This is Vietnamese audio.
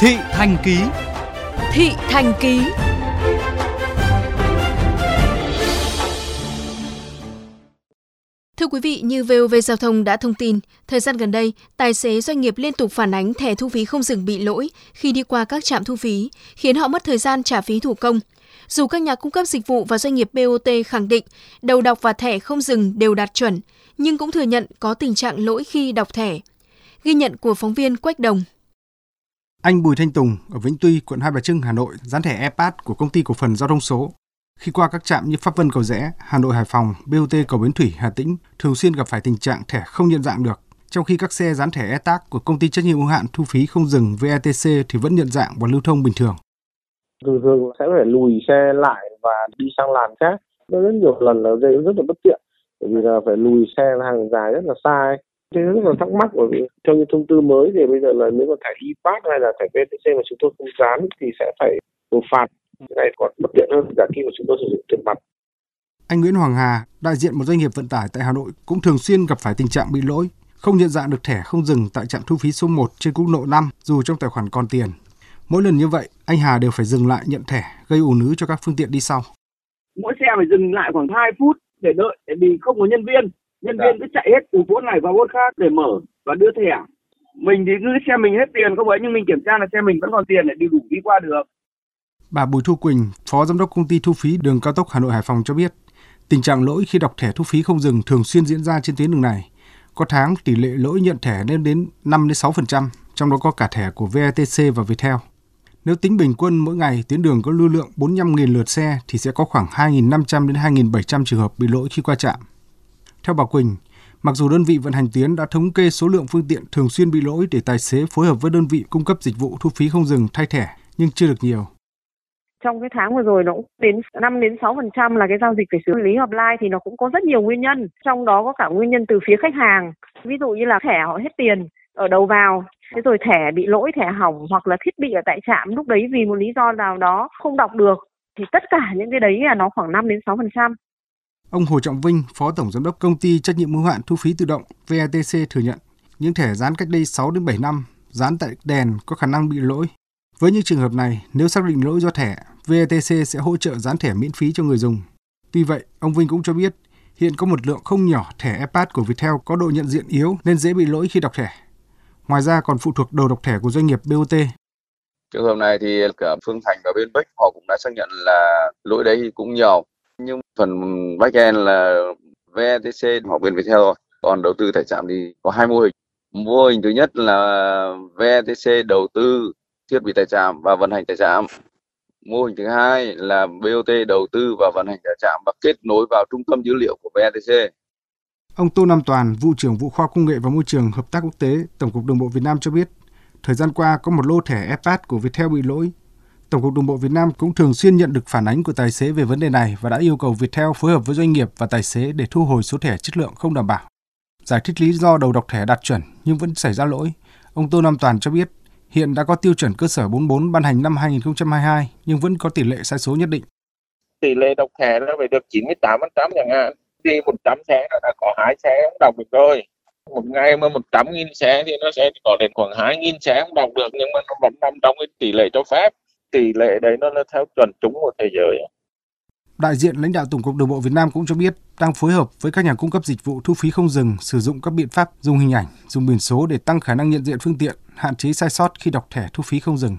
Thị Thành Ký Thị Thành Ký Thưa quý vị, như VOV Giao thông đã thông tin, thời gian gần đây, tài xế doanh nghiệp liên tục phản ánh thẻ thu phí không dừng bị lỗi khi đi qua các trạm thu phí, khiến họ mất thời gian trả phí thủ công. Dù các nhà cung cấp dịch vụ và doanh nghiệp BOT khẳng định đầu đọc và thẻ không dừng đều đạt chuẩn, nhưng cũng thừa nhận có tình trạng lỗi khi đọc thẻ. Ghi nhận của phóng viên Quách Đồng. Anh Bùi Thanh Tùng ở Vĩnh Tuy, quận Hai Bà Trưng, Hà Nội dán thẻ e-pass của công ty cổ phần giao thông số. Khi qua các trạm như Pháp Vân Cầu Rẽ, Hà Nội Hải Phòng, BOT Cầu Bến Thủy Hà Tĩnh thường xuyên gặp phải tình trạng thẻ không nhận dạng được. Trong khi các xe dán thẻ e-tag của công ty trách nhiệm hữu hạn thu phí không dừng VETC thì vẫn nhận dạng và lưu thông bình thường. Thường thường sẽ phải lùi xe lại và đi sang làn khác. Nó rất nhiều lần là gây rất là bất tiện. Bởi vì là phải lùi xe hàng dài rất là xa ấy. Thế rất là thắc mắc bởi vì theo như thông tư mới thì bây giờ là nếu mà thẻ e-pass hay là thẻ VTC mà chúng tôi không dán thì sẽ phải nộp phạt. Cái này còn bất tiện hơn cả khi mà chúng tôi sử dụng tiền mặt. Anh Nguyễn Hoàng Hà, đại diện một doanh nghiệp vận tải tại Hà Nội cũng thường xuyên gặp phải tình trạng bị lỗi, không nhận dạng được thẻ không dừng tại trạm thu phí số 1 trên quốc lộ 5 dù trong tài khoản còn tiền. Mỗi lần như vậy, anh Hà đều phải dừng lại nhận thẻ, gây ùn ứ cho các phương tiện đi sau. Mỗi xe phải dừng lại khoảng 2 phút để đợi, để vì không có nhân viên nhân viên cứ chạy hết từ bốt này vào bốt khác để mở và đưa thẻ mình thì cứ xe mình hết tiền không ấy nhưng mình kiểm tra là xe mình vẫn còn tiền để đi đủ đi qua được Bà Bùi Thu Quỳnh, Phó Giám đốc Công ty Thu phí Đường Cao tốc Hà Nội Hải Phòng cho biết, tình trạng lỗi khi đọc thẻ thu phí không dừng thường xuyên diễn ra trên tuyến đường này. Có tháng tỷ lệ lỗi nhận thẻ lên đến 5 đến 6%, trong đó có cả thẻ của VETC và Viettel. Nếu tính bình quân mỗi ngày tuyến đường có lưu lượng 45.000 lượt xe thì sẽ có khoảng 2.500 đến 2.700 trường hợp bị lỗi khi qua trạm. Theo bà Quỳnh, mặc dù đơn vị vận hành tuyến đã thống kê số lượng phương tiện thường xuyên bị lỗi để tài xế phối hợp với đơn vị cung cấp dịch vụ thu phí không dừng thay thẻ, nhưng chưa được nhiều. Trong cái tháng vừa rồi nó cũng đến 5 đến 6% là cái giao dịch phải xử lý offline thì nó cũng có rất nhiều nguyên nhân. Trong đó có cả nguyên nhân từ phía khách hàng. Ví dụ như là thẻ họ hết tiền ở đầu vào, thế rồi thẻ bị lỗi, thẻ hỏng hoặc là thiết bị ở tại trạm lúc đấy vì một lý do nào đó không đọc được thì tất cả những cái đấy là nó khoảng 5 đến 6%. Ông Hồ Trọng Vinh, Phó Tổng Giám đốc Công ty Trách nhiệm hữu hạn Thu phí tự động VATC thừa nhận những thẻ dán cách đây 6 đến 7 năm, dán tại đèn có khả năng bị lỗi. Với những trường hợp này, nếu xác định lỗi do thẻ, VATC sẽ hỗ trợ dán thẻ miễn phí cho người dùng. Tuy vậy, ông Vinh cũng cho biết, hiện có một lượng không nhỏ thẻ iPad của Viettel có độ nhận diện yếu nên dễ bị lỗi khi đọc thẻ. Ngoài ra còn phụ thuộc đầu đọc thẻ của doanh nghiệp BOT. Trường hợp này thì cả Phương Thành và bên Bách họ cũng đã xác nhận là lỗi đấy cũng nhiều nhưng phần backend là VTC hoặc bên Viettel. Rồi còn đầu tư tại trạm thì có hai mô hình. Mô hình thứ nhất là VTC đầu tư thiết bị tại trạm và vận hành tại trạm. Mô hình thứ hai là BOT đầu tư và vận hành tại trạm và kết nối vào trung tâm dữ liệu của VTC Ông Tô Nam Toàn, vụ trưởng vụ khoa công nghệ và môi trường hợp tác quốc tế, Tổng cục Đường bộ Việt Nam cho biết, thời gian qua có một lô thẻ e-pass của Viettel bị lỗi. Tổng cục Đường bộ Việt Nam cũng thường xuyên nhận được phản ánh của tài xế về vấn đề này và đã yêu cầu Viettel phối hợp với doanh nghiệp và tài xế để thu hồi số thẻ chất lượng không đảm bảo. Giải thích lý do đầu đọc thẻ đạt chuẩn nhưng vẫn xảy ra lỗi, ông Tô Nam Toàn cho biết hiện đã có tiêu chuẩn cơ sở 44 ban hành năm 2022 nhưng vẫn có tỷ lệ sai số nhất định. Tỷ lệ đọc thẻ nó phải được 98% chẳng hạn. Đi 100 xe nó đã có hai xe không đọc được rồi. Một ngày mà 100 nghìn xe thì nó sẽ có đến khoảng 2 nghìn xe không đọc được nhưng mà nó vẫn nằm trong cái tỷ lệ cho phép tỷ lệ đấy nó là theo chuẩn chúng của thế giới. Đại diện lãnh đạo Tổng cục Đường bộ Việt Nam cũng cho biết đang phối hợp với các nhà cung cấp dịch vụ thu phí không dừng sử dụng các biện pháp dùng hình ảnh, dùng biển số để tăng khả năng nhận diện phương tiện, hạn chế sai sót khi đọc thẻ thu phí không dừng.